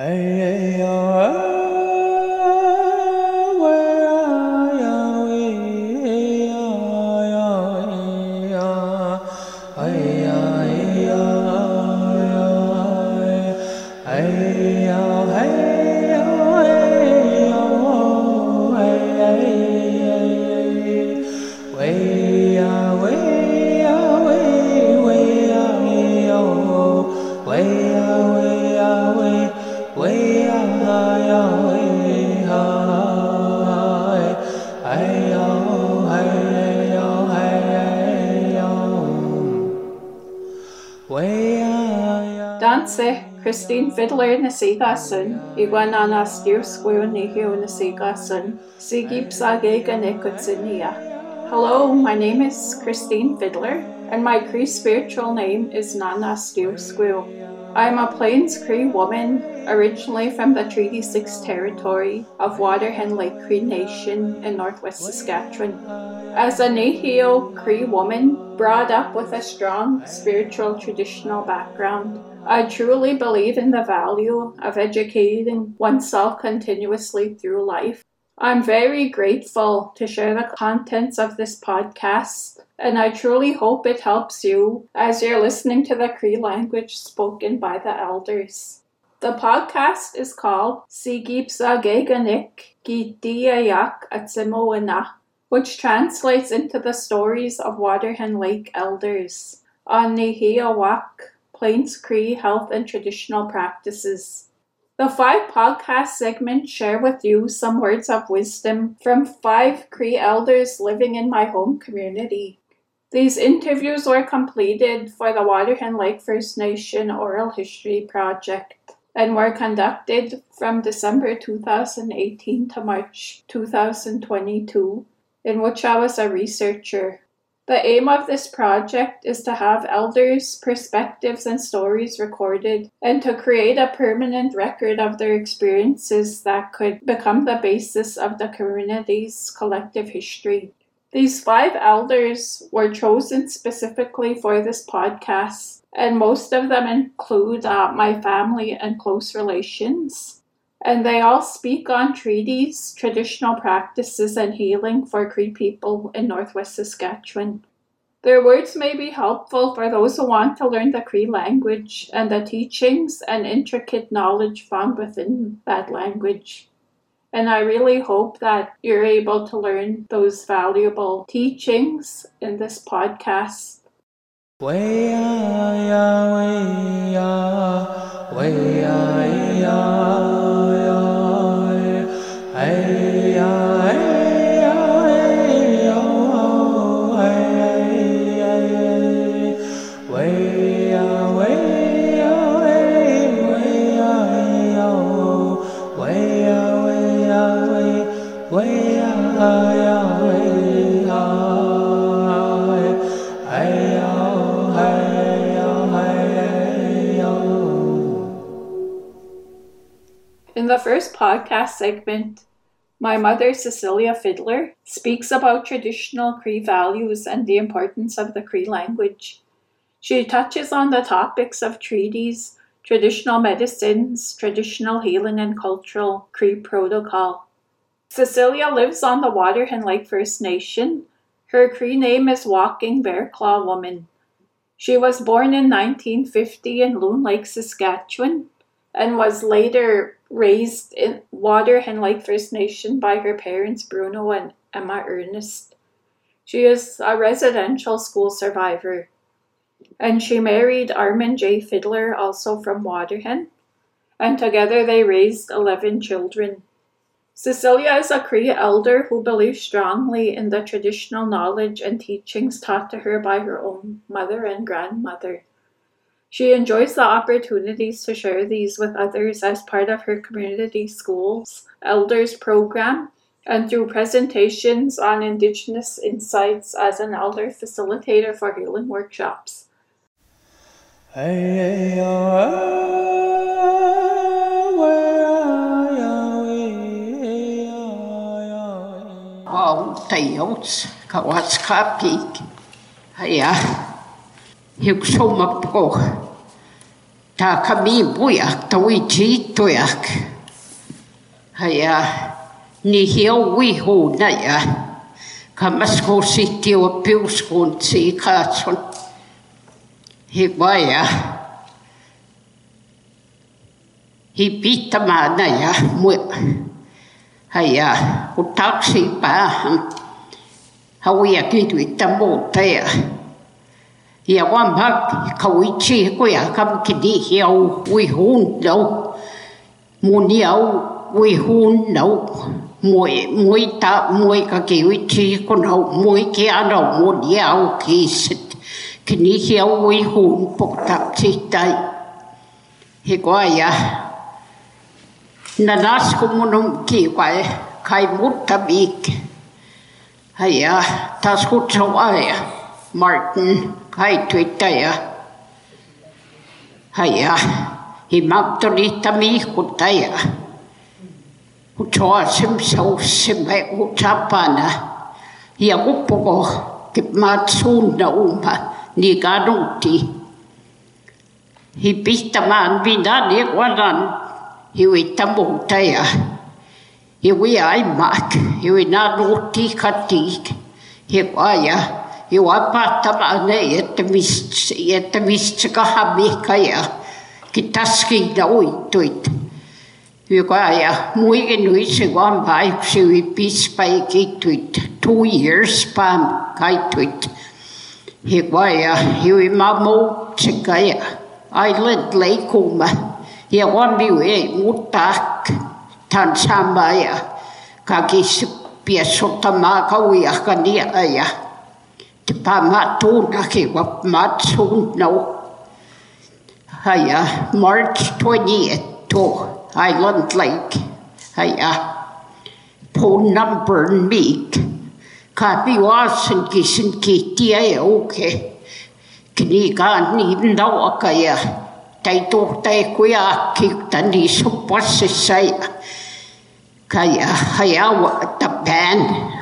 Hey, hey, oh, Danse Christine Fiddler steer square. Hello, my name is Christine Fiddler, and my Cree spiritual name is Nana Steer Squeal. I'm a Plains Cree woman, originally from the Treaty 6 territory of Waterhen Lake Cree Nation in northwest Saskatchewan. As a Nahio Cree woman, brought up with a strong spiritual traditional background, I truly believe in the value of educating oneself continuously through life. I'm very grateful to share the contents of this podcast, and I truly hope it helps you as you're listening to the Cree language spoken by the elders. The podcast is called Sigipsa Geganik Atsimowana, which translates into the stories of Waterhen Lake elders on Nehiawak Plains Cree health and traditional practices. The five podcast segments share with you some words of wisdom from five Cree elders living in my home community. These interviews were completed for the Waterhen Lake First Nation Oral History Project and were conducted from December 2018 to March 2022, in which I was a researcher. The aim of this project is to have elders' perspectives and stories recorded and to create a permanent record of their experiences that could become the basis of the community's collective history. These five elders were chosen specifically for this podcast, and most of them include uh, my family and close relations and they all speak on treaties, traditional practices, and healing for Cree people in northwest Saskatchewan. Their words may be helpful for those who want to learn the Cree language and the teachings and intricate knowledge found within that language. And I really hope that you're able to learn those valuable teachings in this podcast. Way, ya, way, ya, the first podcast segment, my mother, Cecilia Fiddler, speaks about traditional Cree values and the importance of the Cree language. She touches on the topics of treaties, traditional medicines, traditional healing, and cultural Cree protocol. Cecilia lives on the Waterhen Lake First Nation. Her Cree name is Walking Bear Claw Woman. She was born in 1950 in Loon Lake, Saskatchewan, and was later raised in Waterhen Lake First Nation by her parents Bruno and Emma Ernest. She is a residential school survivor. And she married Armin J. Fiddler, also from Waterhen, and together they raised 11 children. Cecilia is a Cree elder who believes strongly in the traditional knowledge and teachings taught to her by her own mother and grandmother. She enjoys the opportunities to share these with others as part of her community schools elders program and through presentations on Indigenous insights as an elder facilitator for healing workshops. Haya, heksomapoj taka mimuyaj towichitoyaj haya nihiowihunaya kamasqositiopiusquntsiqaatsun hiwaya hipitamanaya mue haya utaqsipaham hawiyakiduitamuutaya Ia wā mbāk, ka wīchi he koe a kapu ki di he au ui hūn nau. Mō ni au ui hūn nau. Mō i tā, mō i ka ki wīchi he ko nau, mō i ki ana, mō ni au ki sit. Ki ni he au ui hūn pōk tā tītai. He koe ia. Nā nāsiko mūnum ki wai, kai mūta bīk. Hei ia, tā skutsa. Martin. Hai tui taia. Hai a. He mātori tami ko taia. Ko toa sim sau sim hai o tāpāna. He a upoko ke mātsūna uma ni garuti. He pita maan vina ni waran. He we tamo taia. He we ai mak. He we nā roti katik. He wāia. He wāia. juopaattamaan ne, että mistä, että mistä se kahan mihka ja taskinta uittuit. Joka ja muikin nuisi vaan paiksi yli pispai kittuit, two years pam kaituit. Joka ja yli mä muutsika ja island leikuma. Ja on miuei muuttaa tämän samaa ja kaikissa piessottamaa kauiakaan ja ja. Pa matuna ke wa matun no. Haya March 20th to Island Lake. Haya po number meek ka bi wasan kisin ki tia e oke kini ka ni no akaya tai to tai kuya ki tani so passe sai kaya haya wa ta pan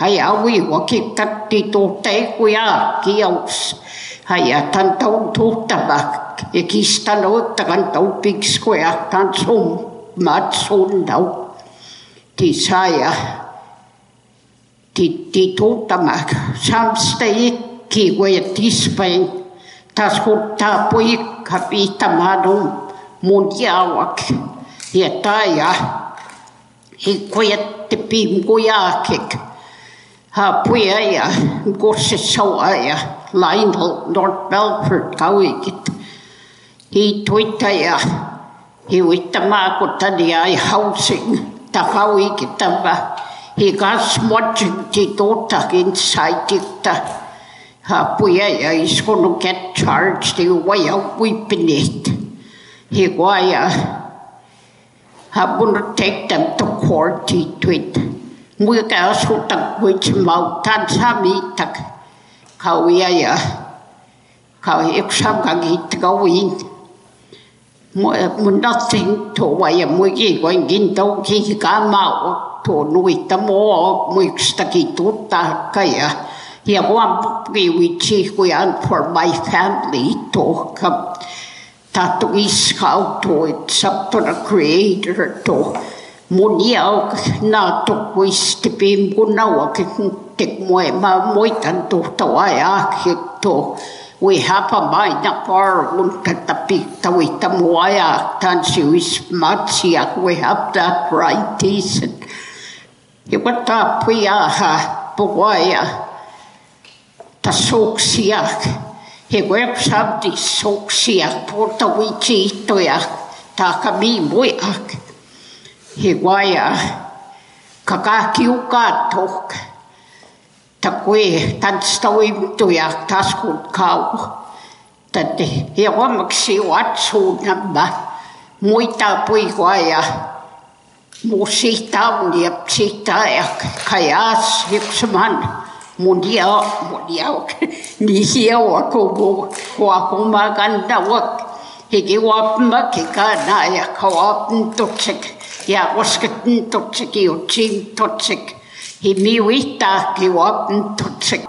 haya wi waki tatti to te kuya kiaus haya tan tau to tabak e kistan o tan tau big square tan som mat son dau ti saya ti ti to tamak sam stay ki we ti spain tas ko ta poi kapita madum mundiawak ja taja hi kujat pim kujakik. Gorse sau ia, Lionel North Belford kauikit. Hi ia, hi wita maa ko tani ai housing, ta kauikit tamba. Hi gas watching ti tota inside ta. Ha puia ia, is gonna get charged, hi way out weeping it. Hi I want to take them to court to tweet. Mui ka asu tak which mau tan sami tak kau ia ya. Kau iksam ka win kau in. Mu nothing to waya mui ki ko gin tau ki ka mau to nui ta mo mui sta ki tu ta ka ya. Ya wan ki wi chi ku for my family to come tato iskau to it, sub to the creator to moni au nā toko i te pē mkona ke te moe ma moi tanto tau ai a ke tō. We hapa mai na par un ka tapi tau i tamu ai a tansi u smatsi a we have that prai tīsit. He wata pui a ha pukwai a ta sōksi a he wēps hapti sōksi a pōta wiki i to ia ta ka mī a ke higuaya kaga kiuka tok takwe tan stawim tuyak taskut te tati hiwa maksi watsu namba. Muita pui guaya musita uliap sita ek kayas hipsuman mundia mundia ni hiya wa kubu wa kuma ganda wak. Higi wapma kika na ya kawapen tuksik Yaroskatin totsik, Iochin totsik, Himiwita kiwapn totsik.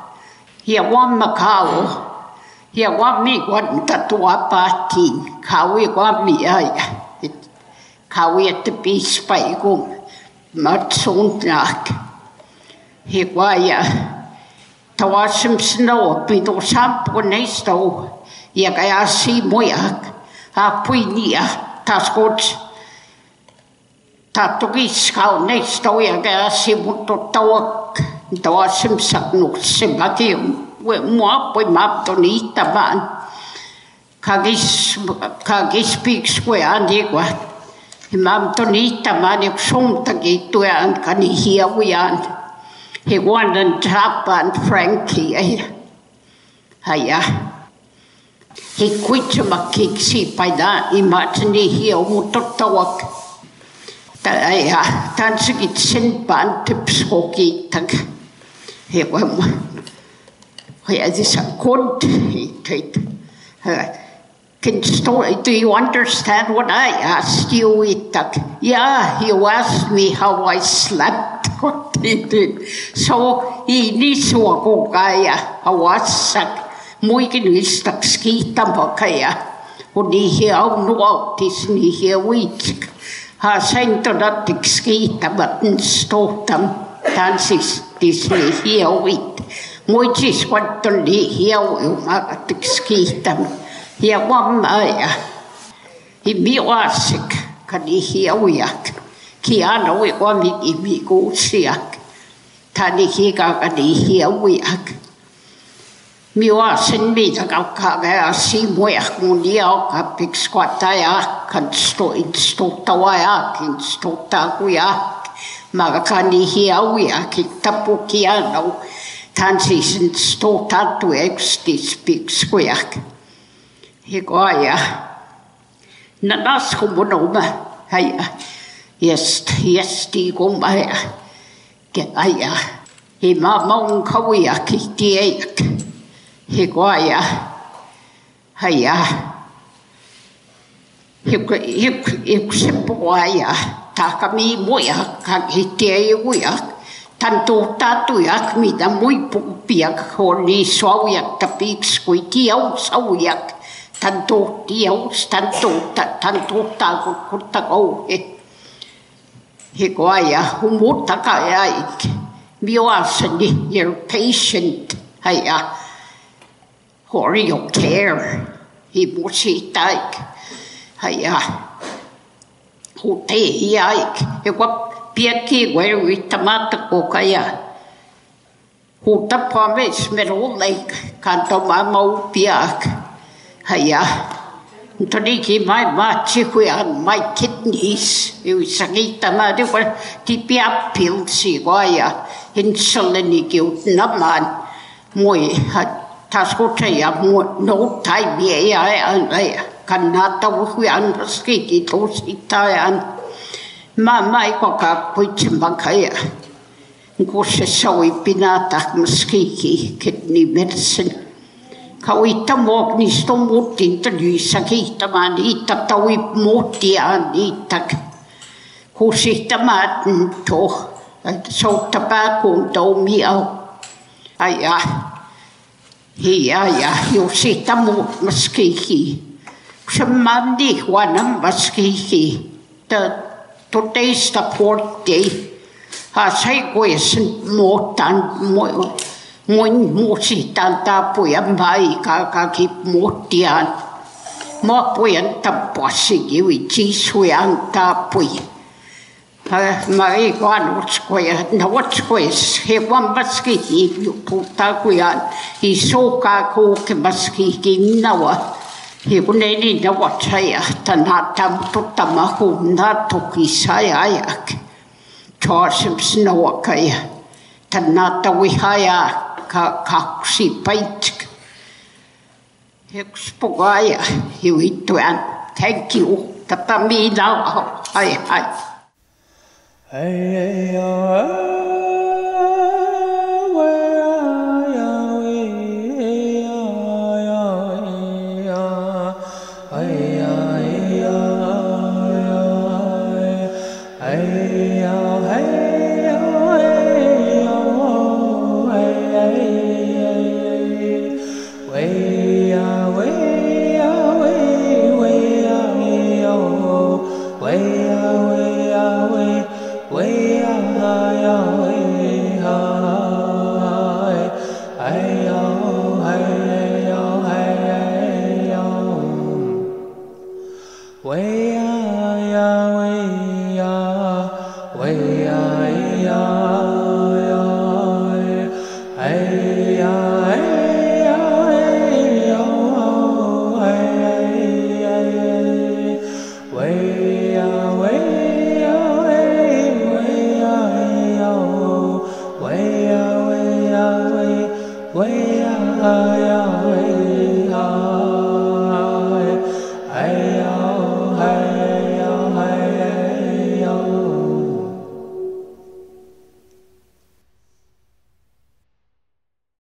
Hiawam makao, hiawami wan tatuapa tin, kawi wami aya. Kawi at the beach by gum, matsundnak. Hiwaya, tawasim snow, bido sampo nesto, yagayasi moyak, tas taskots. Tawak, tawa sim saknuk, sim lakium we mua poi map to ni ta ban ka gis ka gis speak square andi kwa mam to ni ta man ek som ta gi to an ka ni hia wi an he wan dan tap an frankie ai haya he quit ma kik si pai da do you understand what I asked you? Yeah, you asked me how I slept. What did. So he needs to go kaya awasak. Muikin istak skita makaya. Uni hiya nuot is ni hiya wich. Ha Haasainto dattiks kiittävät stoutan tanssis tisni hiauit. Muitsis vatton di hiau mattiks kiittävät. Ja vammaaja. Himioasik kadi hiaujak. Kianoi omi imikuusiak. Tani hikakadi hiaujak. Mi o asyn mi ddag o cael ei asu mwy ac mwy ni o gael big sgwadau ac yn stwyd stwta wai ac yn stwta gwy ac mae'r gan i hi awi ac i tapu ki anw tan si stwta dwi ac stys big sgwyac. Hi gwae a. Na nas gwmwn no ma hei a. Iest, iest i gwmwn hei a. Gael hei a. Hei mae mawn cywi ac i di eich. Higuaia, jaya, higua iuk- iuk sibu guaya, takami muiak, kan hitei guaya, tantuuta tuia kmi da mui puu piak joni sawiak, tapi kuis kui kiau sawiak, tantuutiiaus, tantuuta tantuuta kukurta kaui, higuaia humuuta kayaik, miwasenye, miopatient jaya. You care. He mu si ta ik hay ya hu te ya he ko pia ki wei wi tamata ko kaya hu ta pa me smero lai kan to ma mau pia haya Tadi ki mai ma chi hui an mai kidneys yu sangi ta ma di wa ti pia pil si wa ya uh, insulin ni ki na man moi ha tasko te ia mo no tai bi e ai an ai kan na ta wo ski ki to si ta an ma mai ko ka pu chi ma ia. Ko se so i pina ta ki kit ni medicine. Ka i ta mo ni sto mo ta ni sa ki ta ma ni ta ta wi mo ti an ni ta ko si ta ma to. So ta pa ko to mi au. Ai ai sa ma ni wa na maskiki ta today's the fourth day. Ha sai ko sin mo tan mo mo mo si tan ta pu ya mai ka ka ki mo tian. Mo pu yan ta po si ki wi chi su yang ta pu. Mae gwan wrth gwe, na wrth gwe, he wan basgi i bwta gwe a i soka gwg yn basgi i nawa. He wneud i na wrth gwe a da na da bwta ma hwn na tog i sai ai ac Charles yn sno a gai. Da na da wyhau a ca cacs i bait. He gwrs bwg ai a hiw i dwi'n. Thank you. Da da mi nawa. Ai, ai. Hey, hey, hey. Oh.